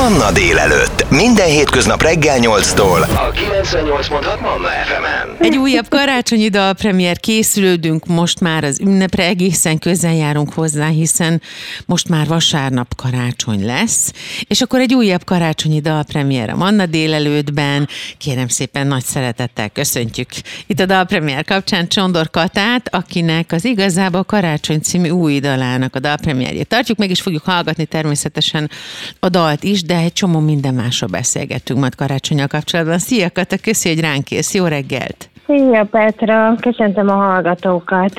Manna délelőtt. Minden hétköznap reggel 8-tól. A 98.6 Manna FM-en. Egy újabb karácsonyi dal premier készülődünk, most már az ünnepre egészen közel járunk hozzá, hiszen most már vasárnap karácsony lesz, és akkor egy újabb karácsonyi dal premier a Manna délelőttben. Kérem szépen nagy szeretettel köszöntjük itt a dal premier kapcsán Csondor Katát, akinek az igazából Karácsony című új dalának a dalpremierjét tartjuk, meg is fogjuk hallgatni természetesen a dalt is, de egy csomó minden másról beszélgettünk majd karácsonyal kapcsolatban. Szia Kata, köszi, hogy ránk kész. Jó reggelt! Szia Petra, köszöntöm a hallgatókat.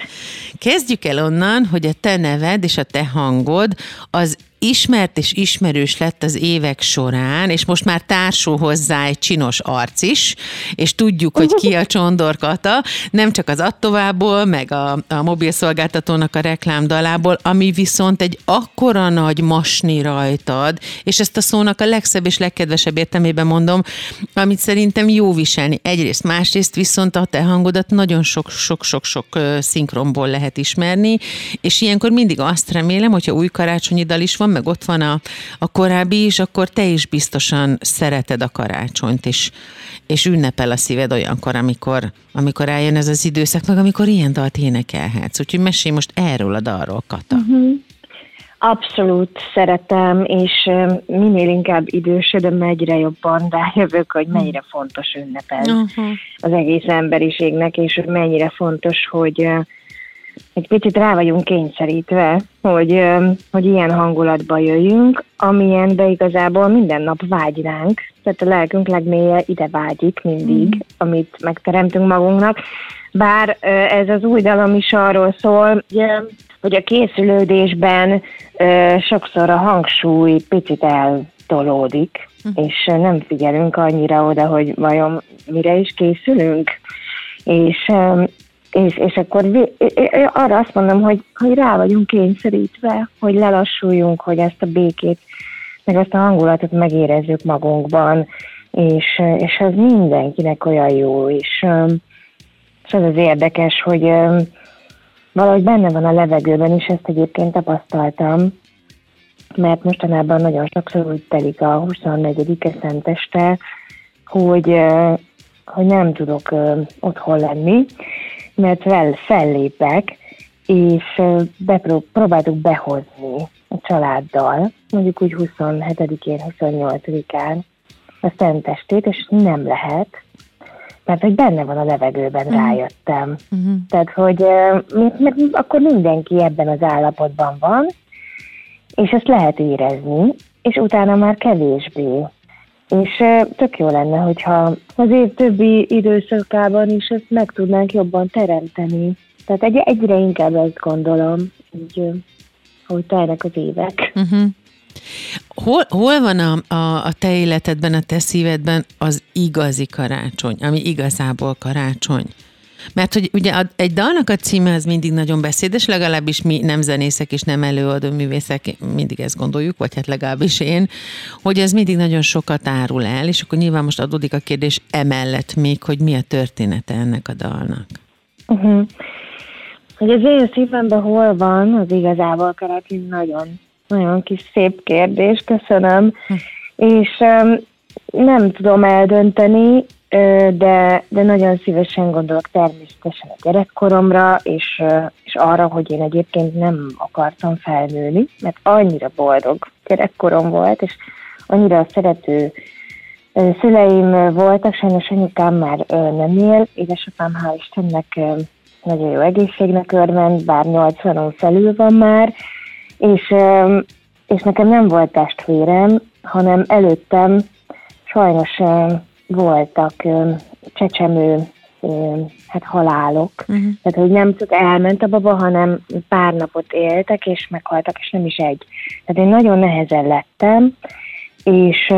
Kezdjük el onnan, hogy a te neved és a te hangod az ismert és ismerős lett az évek során, és most már társul hozzá egy csinos arc is, és tudjuk, hogy ki a Csondorkata, nem csak az attovából, meg a, a mobil szolgáltatónak a reklámdalából, ami viszont egy akkora nagy masni rajtad, és ezt a szónak a legszebb és legkedvesebb értelmében mondom, amit szerintem jó viselni. Egyrészt, másrészt viszont a te hangodat nagyon sok-sok-sok-sok szinkronból lehet ismerni, és ilyenkor mindig azt remélem, hogyha új karácsonyi dal is van, meg ott van a, a korábbi is, akkor te is biztosan szereted a karácsonyt, és, és ünnepel a szíved olyankor, amikor, amikor eljön ez az időszak, meg amikor ilyen dalt énekelhetsz. Úgyhogy mesélj most erről a dalról, Kata. Uh-huh. Abszolút szeretem, és minél inkább idősödöm, egyre jobban rájövök, hogy mennyire fontos ünnepel uh-huh. az egész emberiségnek, és hogy mennyire fontos, hogy egy picit rá vagyunk kényszerítve, hogy, hogy ilyen hangulatba jöjjünk, amilyenbe igazából minden nap vágynánk, tehát a lelkünk legmélye ide vágyik mindig, mm. amit megteremtünk magunknak. Bár ez az új dalom is arról szól, hogy a készülődésben sokszor a hangsúly picit eltolódik, mm. és nem figyelünk annyira oda, hogy vajon mire is készülünk. És és, és akkor arra azt mondom, hogy, hogy rá vagyunk kényszerítve, hogy lelassuljunk, hogy ezt a békét, meg ezt a hangulatot megérezzük magunkban, és, és ez mindenkinek olyan jó, és, és ez az érdekes, hogy valahogy benne van a levegőben, és ezt egyébként tapasztaltam, mert mostanában nagyon sokszor úgy telik a 24-e szenteste, hogy, hogy nem tudok otthon lenni, mert fel, fellépek, és beprób, próbáltuk behozni a családdal, mondjuk úgy 27-én, 28-án a szentestét, és nem lehet, mert hogy benne van a levegőben, uh-huh. rájöttem. Uh-huh. Tehát, hogy mert, mert akkor mindenki ebben az állapotban van, és ezt lehet érezni, és utána már kevésbé. És tök jó lenne, hogyha az év többi időszakában is ezt meg tudnánk jobban teremteni. Tehát egy, egyre inkább ezt gondolom, így, hogy telnek az évek. Uh-huh. Hol, hol van a, a, a te életedben, a te szívedben az igazi karácsony, ami igazából karácsony? Mert hogy ugye egy dalnak a címe az mindig nagyon beszédes, legalábbis mi nem zenészek és nem előadó művészek mindig ezt gondoljuk, vagy hát legalábbis én, hogy ez mindig nagyon sokat árul el, és akkor nyilván most adódik a kérdés emellett még, hogy mi a története ennek a dalnak. Uh-huh. Hogy az én szívemben hol van, az igazából karácsony nagyon, nagyon kis szép kérdés, köszönöm. Hm. És um, nem tudom eldönteni, de, de nagyon szívesen gondolok természetesen a gyerekkoromra, és, és arra, hogy én egyébként nem akartam felnőni, mert annyira boldog gyerekkorom volt, és annyira szerető szüleim voltak, sajnos anyukám már nem él, édesapám hál' Istennek nagyon jó egészségnek örvend, bár 80 felül van már, és, és nekem nem volt testvérem, hanem előttem sajnos voltak csecsemő hát halálok. Uh-huh. Tehát, hogy nem csak elment a baba, hanem pár napot éltek, és meghaltak, és nem is egy. Tehát én nagyon nehezen lettem, és,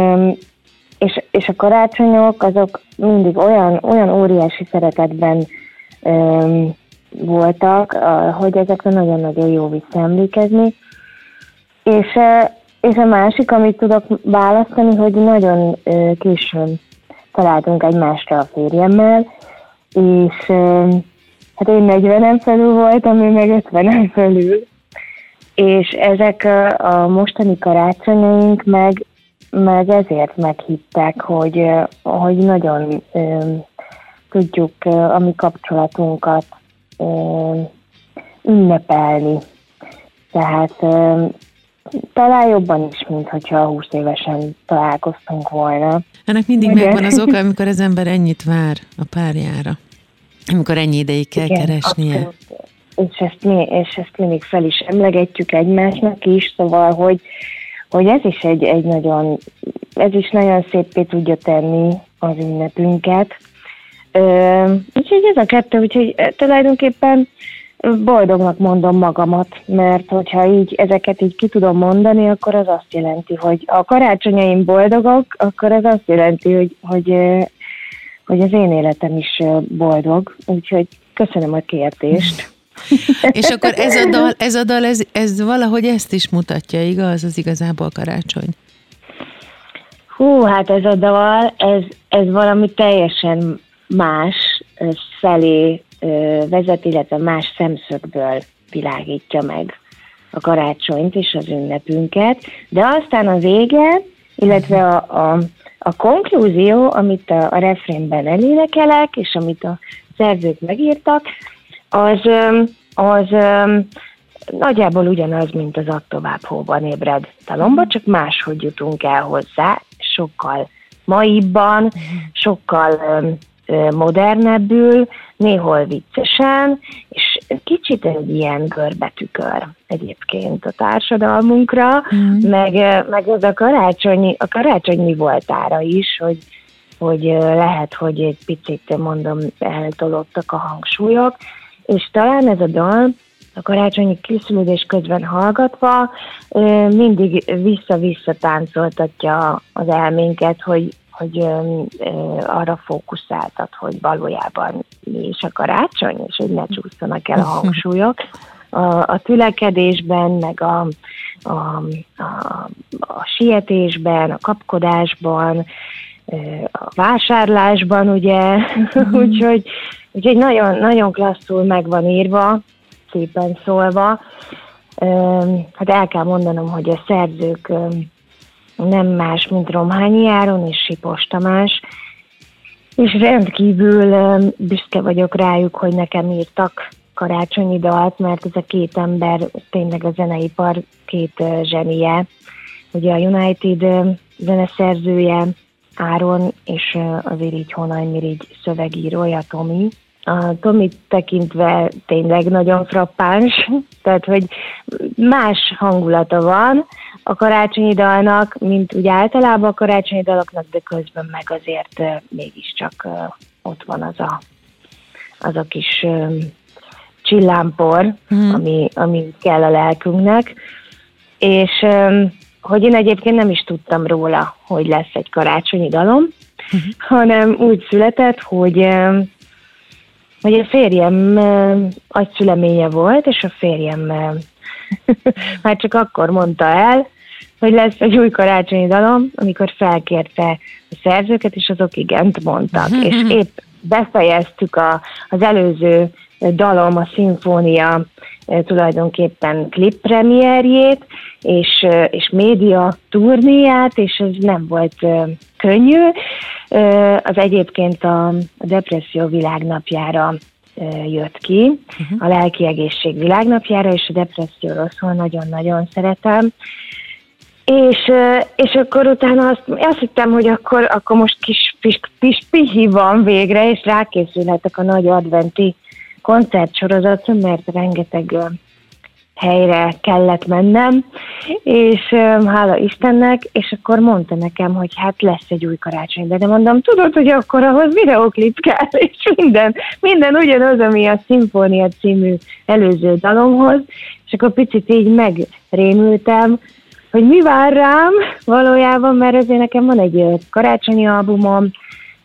és, és a karácsonyok azok mindig olyan, olyan óriási szeretetben um, voltak, hogy ezekre nagyon-nagyon jó visszaemlékezni. És, és a másik, amit tudok választani, hogy nagyon későn találtunk egymásra a férjemmel, és hát én 40 felül voltam, ő meg 50 felül, és ezek a mostani karácsonyaink meg meg ezért meghittek, hogy, hogy nagyon tudjuk a mi kapcsolatunkat ünnepelni. Tehát talán jobban is, mint hogyha 20 évesen találkoztunk volna. Ennek mindig Ugye? megvan az oka, amikor az ember ennyit vár a párjára. Amikor ennyi ideig kell Igen, keresnie. Abszolút. És ezt, mi, és ezt mindig fel is emlegetjük egymásnak is, szóval, hogy, hogy ez is egy, egy nagyon, ez is nagyon szépé tudja tenni az ünnepünket. úgyhogy ez a kettő, úgyhogy tulajdonképpen boldognak mondom magamat, mert hogyha így ezeket így ki tudom mondani, akkor az azt jelenti, hogy a karácsonyaim boldogok, akkor az azt jelenti, hogy, hogy, hogy az én életem is boldog. Úgyhogy köszönöm a kérdést. És akkor ez a dal, ez, a dal ez, ez valahogy ezt is mutatja, igaz? Az igazából karácsony. Hú, hát ez a dal, ez, ez valami teljesen más felé vezet, illetve más szemszögből világítja meg a karácsonyt és az ünnepünket, de aztán az vége, illetve a, a, a konklúzió, amit a, a refrénben elénekelek, és amit a szerzők megírtak, az, az nagyjából ugyanaz, mint az Ad tovább hóban ébred talomba, csak máshogy jutunk el hozzá, sokkal maibban, sokkal modernebbül, néhol viccesen, és kicsit egy ilyen görbetükör egyébként a társadalmunkra, mm. meg, meg az a karácsonyi, a karácsonyi voltára is, hogy, hogy lehet, hogy egy picit, mondom, eltolottak a hangsúlyok, és talán ez a dal a karácsonyi készülődés közben hallgatva mindig vissza-vissza táncoltatja az elménket, hogy hogy ö, ö, arra fókuszáltat, hogy valójában mi is a karácsony, és hogy ne csúszanak el a hangsúlyok. A, a tülekedésben, meg a, a, a, a sietésben, a kapkodásban, a vásárlásban, ugye, mm. úgyhogy, úgyhogy nagyon, nagyon klasszul meg van írva, szépen szólva. Hát el kell mondanom, hogy a szerzők nem más, mint Romhányi Áron és Sipos Tamás, és rendkívül büszke vagyok rájuk, hogy nekem írtak karácsonyi dalt, mert ez a két ember tényleg a zeneipar két zsenie. Ugye a United zeneszerzője Áron, és azért így Honaj Mirigy szövegírója Tomi, a Tomit tekintve tényleg nagyon frappáns, tehát hogy más hangulata van a karácsonyi dalnak, mint úgy általában a karácsonyi daloknak, de közben meg azért mégiscsak ott van az a, az a kis csillámpor, hmm. ami, ami kell a lelkünknek, és hogy én egyébként nem is tudtam róla, hogy lesz egy karácsonyi dalom, uh-huh. hanem úgy született, hogy hogy a férjem agyszüleménye volt, és a férjem már csak akkor mondta el, hogy lesz egy új karácsonyi dalom, amikor felkérte a szerzőket, és azok igent mondtak. és épp befejeztük a, az előző dalom, a szimfónia tulajdonképpen klippremierjét, és, és média turnéját, és ez nem volt könnyű. Az egyébként a, a depresszió világnapjára jött ki, uh-huh. a lelki egészség világnapjára, és a depresszióról szól nagyon-nagyon szeretem. És, és akkor utána azt, azt hittem, hogy akkor, akkor most kis, kis, kis pihi van végre, és rákészülhetek a nagy adventi koncertsorozatra, mert rengeteg helyre kellett mennem, és hála Istennek, és akkor mondta nekem, hogy hát lesz egy új karácsony, de, de mondom, tudod, hogy akkor ahhoz videoklip kell, és minden, minden ugyanaz, ami a Szimfónia című előző dalomhoz, és akkor picit így megrémültem, hogy mi vár rám valójában, mert azért nekem van egy karácsonyi albumom,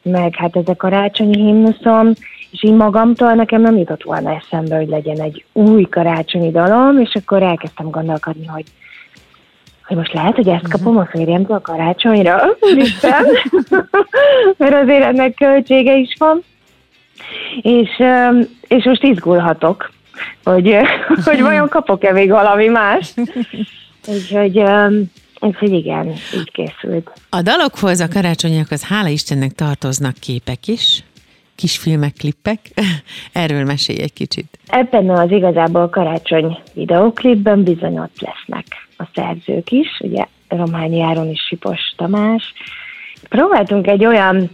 meg hát ez a karácsonyi himnuszom, és így magamtól nekem nem jutott volna eszembe, hogy legyen egy új karácsonyi dalom, és akkor elkezdtem gondolkodni, hogy hogy most lehet, hogy ezt kapom a férjemtől a karácsonyra, mert azért ennek költsége is van. És, és most izgulhatok, hogy, hogy vajon kapok-e még valami más. Úgyhogy Úgyhogy igen, így készült. A dalokhoz, a karácsonyokhoz hála Istennek tartoznak képek is, kisfilmek, klippek. Erről mesélj egy kicsit. Ebben az igazából karácsony videóklipben bizony ott lesznek a szerzők is, ugye Romániáron is Sipos Tamás. Próbáltunk egy olyan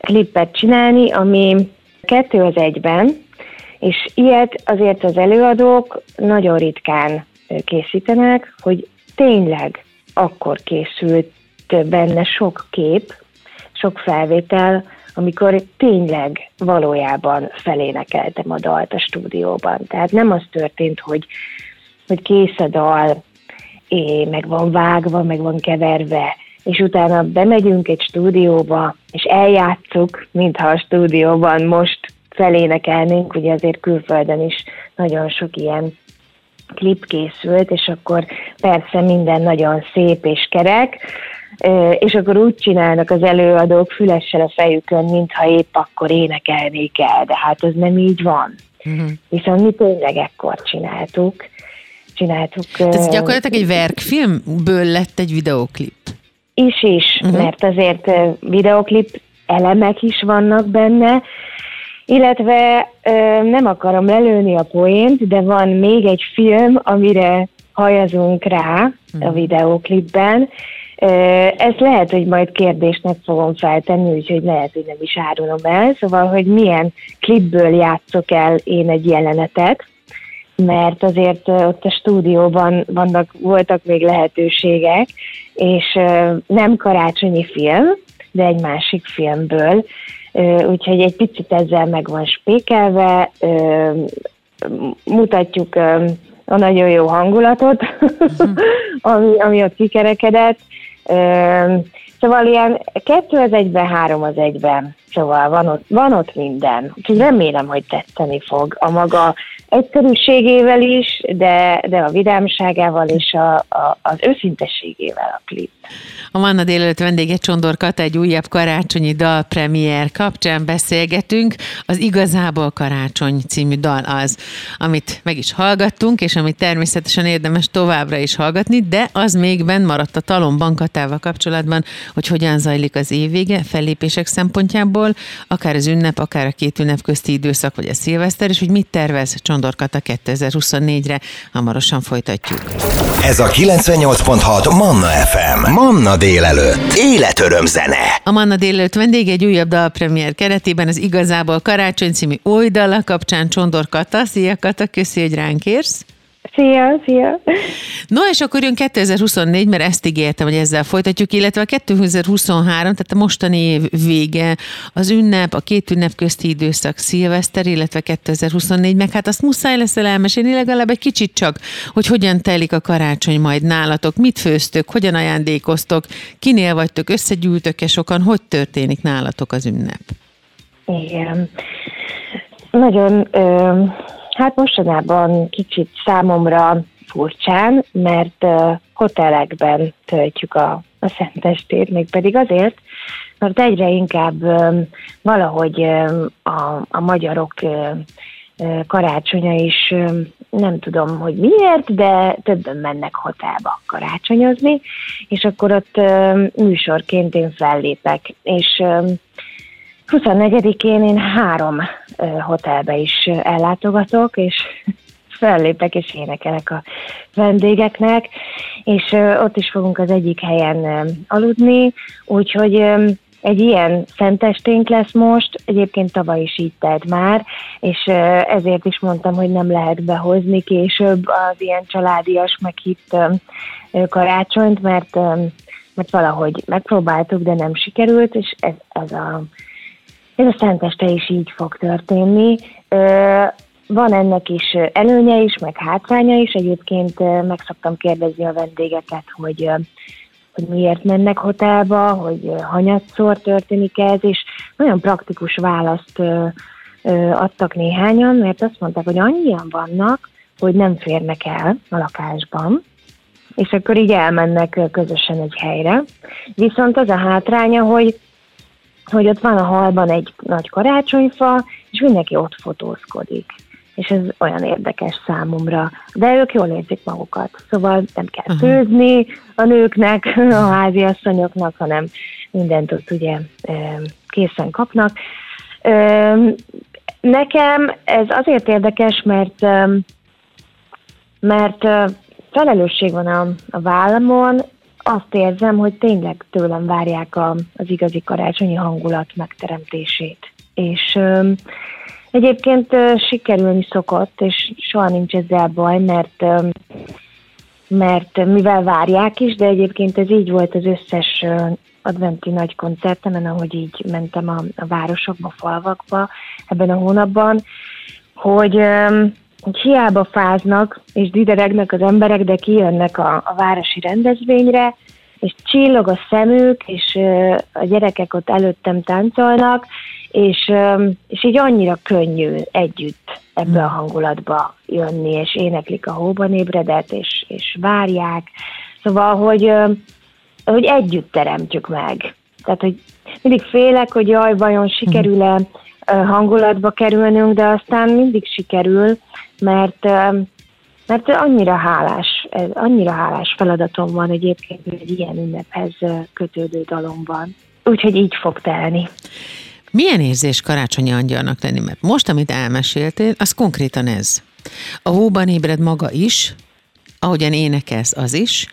klippet csinálni, ami kettő az egyben, és ilyet azért az előadók nagyon ritkán készítenek, hogy tényleg akkor készült benne sok kép, sok felvétel, amikor tényleg valójában felénekeltem a dalt a stúdióban. Tehát nem az történt, hogy, hogy kész a dal, és meg van vágva, meg van keverve, és utána bemegyünk egy stúdióba, és eljátszuk, mintha a stúdióban most felénekelnénk, ugye azért külföldön is nagyon sok ilyen klip készült, és akkor persze minden nagyon szép és kerek, és akkor úgy csinálnak az előadók fülessel a fejükön, mintha épp akkor énekelnék el, de hát ez nem így van. Uh-huh. Viszont mi tényleg ekkor csináltuk. csináltuk ez gyakorlatilag egy verkfilmből lett egy videóklip. Is is, uh-huh. mert azért videóklip elemek is vannak benne, illetve ö, nem akarom lelőni a poént, de van még egy film, amire hajazunk rá a hmm. videóklipben. Ezt lehet, hogy majd kérdésnek fogom feltenni, úgyhogy lehet, hogy nem is árulom el. Szóval, hogy milyen klipből játszok el én egy jelenetet, mert azért ott a stúdióban vannak, voltak még lehetőségek, és nem karácsonyi film, de egy másik filmből, úgyhogy egy picit ezzel meg van spékelve, mutatjuk a nagyon jó hangulatot, uh-huh. ami, ami ott kikerekedett. Szóval ilyen kettő az egyben, három az egyben. Szóval van ott, van ott minden. Úgyhogy remélem, hogy tetszeni fog a maga egyszerűségével is, de, de a vidámságával és a, a, az őszintességével a klip. A Manna délelőtt vendége Csondor Kata egy újabb karácsonyi dal premier kapcsán beszélgetünk. Az Igazából Karácsony című dal az, amit meg is hallgattunk, és amit természetesen érdemes továbbra is hallgatni, de az még benn maradt a talomban Katával kapcsolatban, hogy hogyan zajlik az évvége fellépések szempontjából, akár az ünnep, akár a két ünnep közti időszak, vagy a szilveszter, és hogy mit tervez Csondor Kata 2024-re. Hamarosan folytatjuk. Ez a 98.6 Manna FM. Manna délelőtt. Életöröm zene. A Manna délelőtt vendége egy újabb dalpremiér keretében az Igazából Karácsony című új dala kapcsán Csondor Kata. Szia Kata, köszi, hogy ránk érsz. Szia, szia! No, és akkor jön 2024, mert ezt ígértem, hogy ezzel folytatjuk, illetve a 2023, tehát a mostani év vége, az ünnep, a két ünnep közti időszak, szilveszter, illetve 2024, meg hát azt muszáj lesz elmesélni legalább egy kicsit csak, hogy hogyan telik a karácsony majd nálatok, mit főztök, hogyan ajándékoztok, kinél vagytok, összegyűltök-e sokan, hogy történik nálatok az ünnep? Igen. Nagyon ö, Hát mostanában kicsit számomra furcsán, mert uh, hotelekben töltjük a, a szentestét, mégpedig azért, mert egyre inkább um, valahogy um, a, a magyarok uh, karácsonya is, nem tudom, hogy miért, de többen mennek hotelba karácsonyozni, és akkor ott műsorként én fellépek, és 24-én én három hotelbe is ellátogatok, és fellépek és énekelek a vendégeknek, és ott is fogunk az egyik helyen aludni, úgyhogy egy ilyen szentesténk lesz most, egyébként tavaly is így tett már, és ezért is mondtam, hogy nem lehet behozni később az ilyen családias, meghitt karácsonyt, mert, mert valahogy megpróbáltuk, de nem sikerült, és ez, ez a ez a szenteste is így fog történni. Van ennek is előnye is, meg hátránya is. Egyébként meg szoktam kérdezni a vendégeket, hogy, hogy miért mennek hotelba, hogy hanyatszor történik ez, és nagyon praktikus választ adtak néhányan, mert azt mondták, hogy annyian vannak, hogy nem férnek el a lakásban, és akkor így elmennek közösen egy helyre. Viszont az a hátránya, hogy hogy ott van a halban egy nagy karácsonyfa, és mindenki ott fotózkodik. és ez olyan érdekes számomra. De ők jól érzik magukat, szóval nem kell főzni a nőknek, a háziasszonyoknak, hanem mindent ott ugye készen kapnak. Nekem ez azért érdekes, mert mert felelősség van a, a vállamon, azt érzem, hogy tényleg tőlem várják a, az igazi karácsonyi hangulat megteremtését. És ö, egyébként ö, sikerülni szokott, és soha nincs ezzel baj, mert ö, mert mivel várják is, de egyébként ez így volt az összes adventi nagy koncertemen, ahogy így mentem a, a városokba, falvakba ebben a hónapban, hogy hiába fáznak és dideregnek az emberek, de kijönnek a, a városi rendezvényre, és csillog a szemük, és a gyerekek ott előttem táncolnak, és, és így annyira könnyű együtt ebbe a hangulatba jönni, és éneklik a hóban ébredet, és, és várják. Szóval, hogy, hogy együtt teremtjük meg. Tehát, hogy mindig félek, hogy jaj, vajon sikerül-e hangulatba kerülnünk, de aztán mindig sikerül, mert mert annyira hálás, annyira hálás feladatom van egyébként, hogy egy ilyen ünnephez kötődő dalomban. Úgyhogy így fog telni. Milyen érzés karácsonyi angyalnak lenni? Mert most, amit elmeséltél, az konkrétan ez. A hóban ébred maga is, ahogyan énekelsz, az is.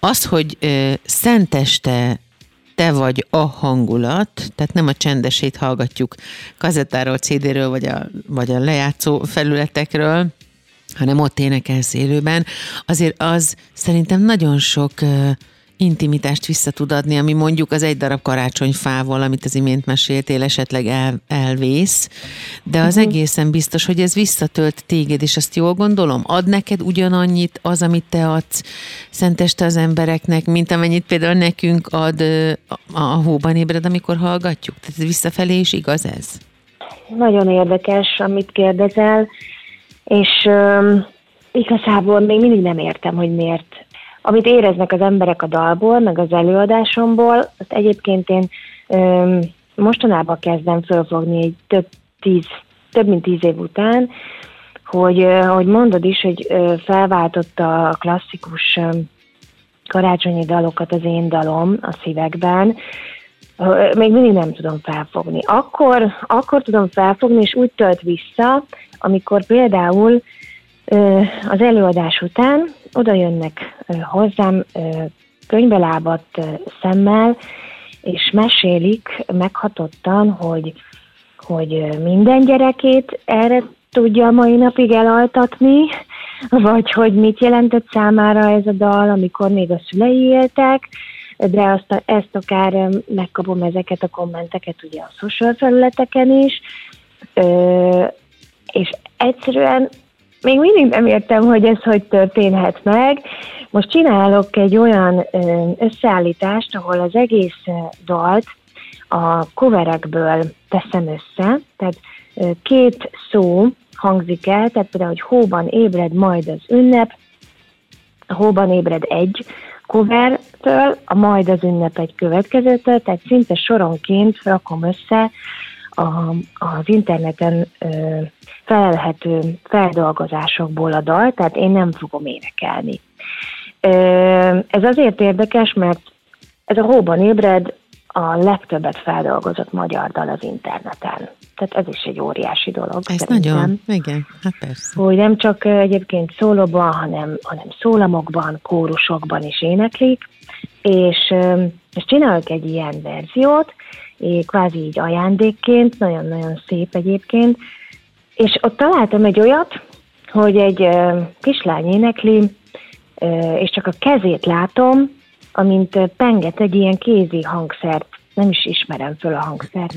Az, hogy ö, szenteste te vagy a hangulat, tehát nem a csendesét hallgatjuk kazettáról, CD-ről, vagy a, vagy a lejátszó felületekről, hanem ott énekelsz élőben, azért az szerintem nagyon sok intimitást vissza tud adni, ami mondjuk az egy darab karácsonyfával, amit az imént meséltél, esetleg el, elvész, de az uh-huh. egészen biztos, hogy ez visszatölt téged, és azt jól gondolom, ad neked ugyanannyit az, amit te adsz szenteste az embereknek, mint amennyit például nekünk ad a, a hóban ébred, amikor hallgatjuk? Tehát visszafelé is igaz ez? Nagyon érdekes, amit kérdezel, és um, igazából még mindig nem értem, hogy miért amit éreznek az emberek a dalból, meg az előadásomból, azt egyébként én öm, mostanában kezdem fölfogni egy több, tíz, több mint tíz év után, hogy, hogy mondod is, hogy felváltotta a klasszikus karácsonyi dalokat az én dalom a szívekben, még mindig nem tudom felfogni. Akkor, akkor tudom felfogni, és úgy tölt vissza, amikor például az előadás után oda jönnek hozzám könyvelábat szemmel, és mesélik meghatottan, hogy, hogy minden gyerekét erre tudja a mai napig elaltatni, vagy hogy mit jelentett számára ez a dal, amikor még a szülei éltek, de azt, ezt akár megkapom ezeket a kommenteket ugye a social felületeken is, és egyszerűen még mindig nem értem, hogy ez hogy történhet meg. Most csinálok egy olyan összeállítást, ahol az egész dalt a coverekből teszem össze, tehát két szó hangzik el, tehát például, hogy hóban ébred majd az ünnep, hóban ébred egy covertől, a majd az ünnep egy következőtől, tehát szinte soronként rakom össze a, az interneten ö, felelhető feldolgozásokból a dal, tehát én nem fogom énekelni. Ö, ez azért érdekes, mert ez a Hóban ébred a legtöbbet feldolgozott magyar dal az interneten. Tehát ez is egy óriási dolog. Ez szerintem. nagyon, igen, hát persze. Hogy nem csak egyébként szólóban, hanem, hanem szólamokban, kórusokban is éneklik, és, és csinálok egy ilyen verziót, kvázi így ajándékként, nagyon-nagyon szép egyébként, és ott találtam egy olyat, hogy egy kislány énekli, és csak a kezét látom, amint penget egy ilyen kézi hangszert, nem is ismerem föl a hangszert,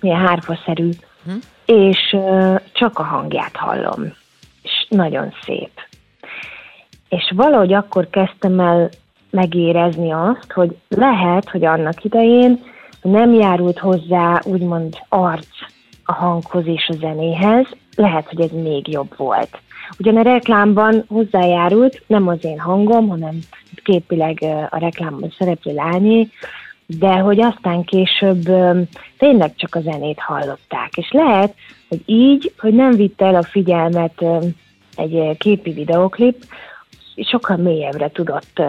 ilyen hárfaszerű, hm. és csak a hangját hallom, és nagyon szép. És valahogy akkor kezdtem el megérezni azt, hogy lehet, hogy annak idején nem járult hozzá úgymond arc a hanghoz és a zenéhez, lehet, hogy ez még jobb volt. Ugyan a reklámban hozzájárult, nem az én hangom, hanem képileg a reklámban szereplő lányé, de hogy aztán később tényleg csak a zenét hallották. És lehet, hogy így, hogy nem vitte el a figyelmet egy képi videoklip, sokkal mélyebbre tudott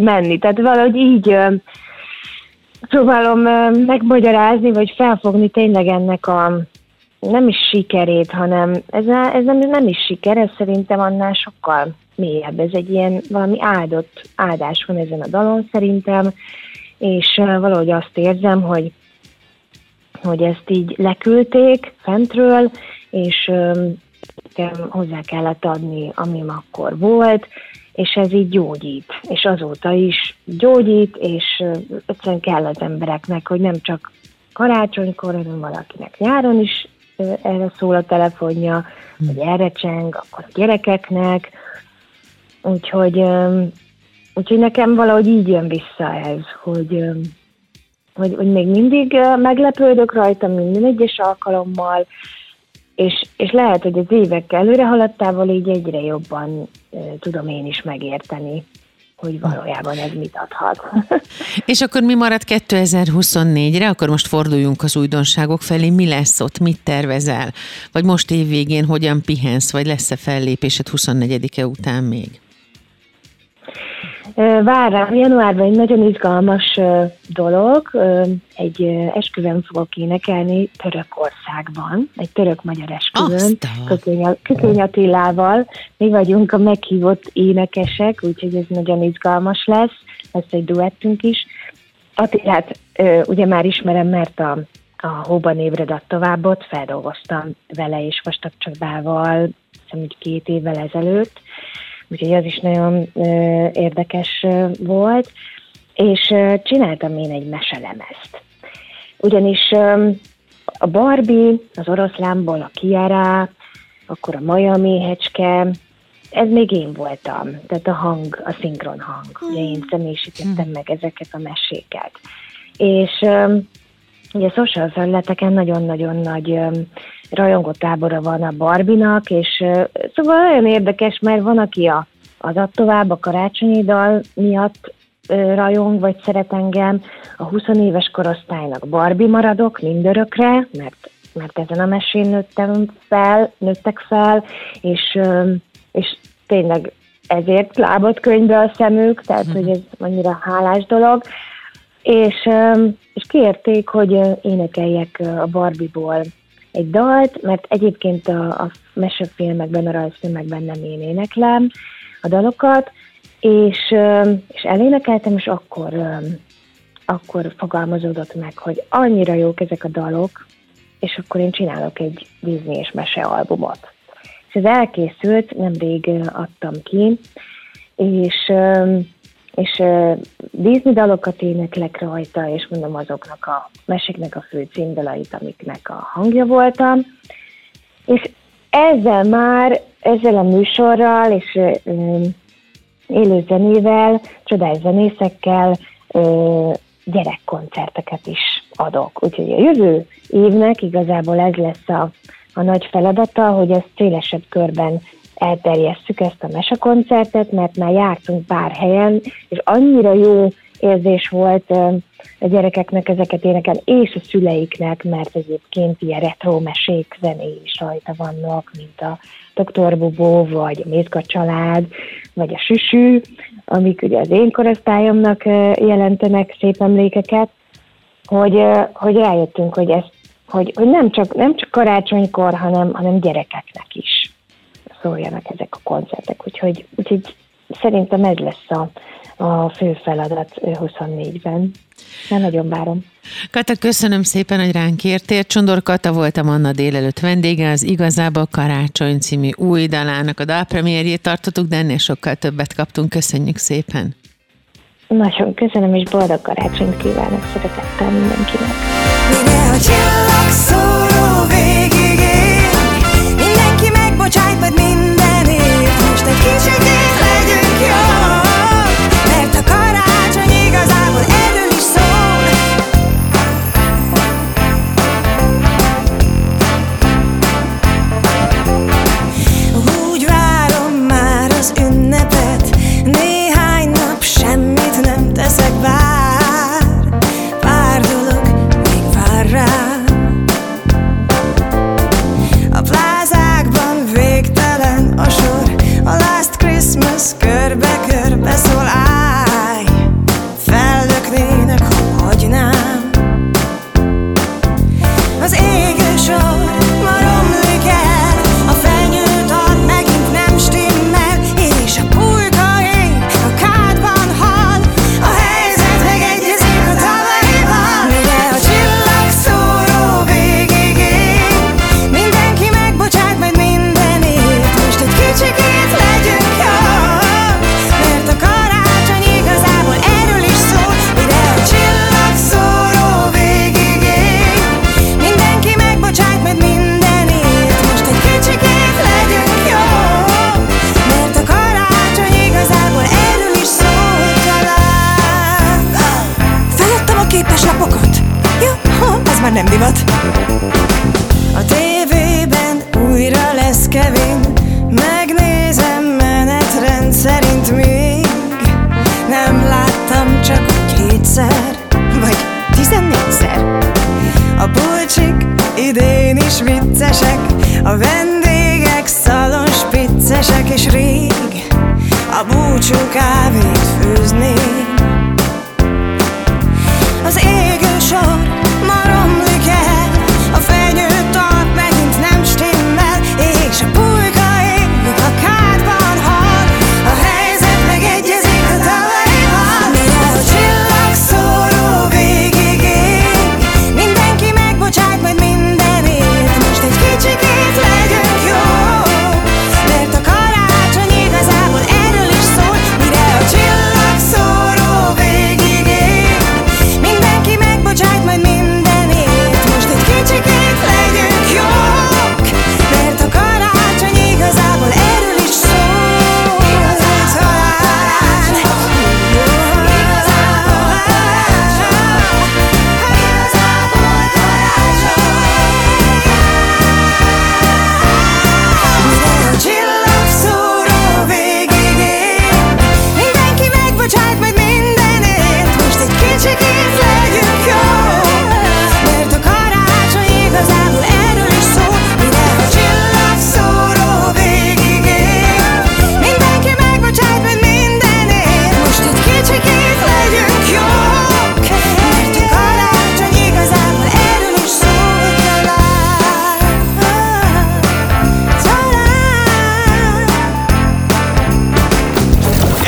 menni. Tehát valahogy így próbálom megmagyarázni, vagy felfogni tényleg ennek a nem is sikerét, hanem ez, a, ez nem, nem is siker, ez szerintem annál sokkal mélyebb. Ez egy ilyen valami áldott áldás van ezen a dalon szerintem, és valahogy azt érzem, hogy, hogy ezt így leküldték fentről, és hozzá kellett adni, ami akkor volt, és ez így gyógyít, és azóta is gyógyít, és egyszerűen kell az embereknek, hogy nem csak karácsonykor, hanem valakinek nyáron is erre szól a telefonja, hm. vagy erre cseng, akkor a gyerekeknek, úgyhogy, úgyhogy nekem valahogy így jön vissza ez, hogy, hogy, hogy még mindig meglepődök rajta minden egyes alkalommal, és, és lehet, hogy az évek előre haladtával így egyre jobban e, tudom én is megérteni, hogy valójában ez mit adhat. és akkor mi marad 2024-re? Akkor most forduljunk az újdonságok felé. Mi lesz ott? Mit tervezel? Vagy most évvégén hogyan pihensz? Vagy lesz-e fellépésed 24-e után még? Vár rám januárban egy nagyon izgalmas dolog, egy esküvőn fogok énekelni Törökországban, egy török-magyar esküvőn, Kökény Attilával. Mi vagyunk a meghívott énekesek, úgyhogy ez nagyon izgalmas lesz, lesz egy duettünk is. Attilát ugye már ismerem, mert a, a Hóban ébredett továbbot feldolgoztam vele és Vastag Csabával, hiszem, két évvel ezelőtt, úgyhogy az is nagyon érdekes volt, és csináltam én egy meselemezt. Ugyanis a Barbie, az oroszlánból a Kiara, akkor a Maja méhecske, ez még én voltam, tehát a hang, a szinkron hang. Ugye én személyisítettem meg ezeket a meséket. És ugye a social felületeken nagyon-nagyon nagy rajongótábora van a Barbinak, és szóval nagyon érdekes, mert van, aki a, az tovább a karácsonyi dal miatt rajong, vagy szeret engem, a 20 éves korosztálynak Barbie maradok mindörökre, mert, mert ezen a mesén nőttem fel, nőttek fel, és, és tényleg ezért lábott könyvbe a szemük, tehát hogy ez annyira hálás dolog. És, és kérték, hogy énekeljek a Barbie-ból egy dalt, mert egyébként a, a mesefilmekben, a rajzfilmekben nem én éneklem a dalokat, és, és elénekeltem, és akkor, akkor fogalmazódott meg, hogy annyira jók ezek a dalok, és akkor én csinálok egy Disney és mesealbumot. És ez elkészült, nemrég adtam ki, és és Disney dalokat éneklek rajta, és mondom azoknak a meséknek a fő címdalait, amiknek a hangja voltam. És ezzel már, ezzel a műsorral és élő zenével, csodás zenészekkel gyerekkoncerteket is adok. Úgyhogy a jövő évnek igazából ez lesz a, a nagy feladata, hogy ezt szélesebb körben elterjesszük ezt a mesekoncertet, mert már jártunk pár helyen, és annyira jó érzés volt a gyerekeknek ezeket énekelni, és a szüleiknek, mert egyébként ilyen retro mesék zenéi is rajta vannak, mint a Dr. Bubó, vagy a Mézga család, vagy a Süsű, amik ugye az én korosztályomnak jelentenek szép emlékeket, hogy, hogy rájöttünk, hogy, ez, hogy, hogy nem, csak, nem csak karácsonykor, hanem, hanem gyerekeknek is szóljanak ezek a koncertek. Úgyhogy, úgyhogy szerintem ez lesz a, a fő feladat 24-ben. Nem nagyon várom. Kata, köszönöm szépen, hogy ránk értél. Csondor Kata voltam Anna délelőtt vendége, az Igazából Karácsony című új dalának a dalpremierjét tartottuk, de ennél sokkal többet kaptunk. Köszönjük szépen! Nagyon köszönöm, és boldog karácsonyt kívánok szeretettel mindenkinek. Mire a esik, idén is viccesek, a vendégek szalon spiccesek, és rég. A búcsú kávét főzni Az égő sor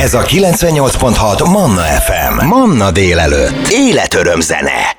Ez a 98.6 Manna FM. Manna délelőtt. Életöröm zene.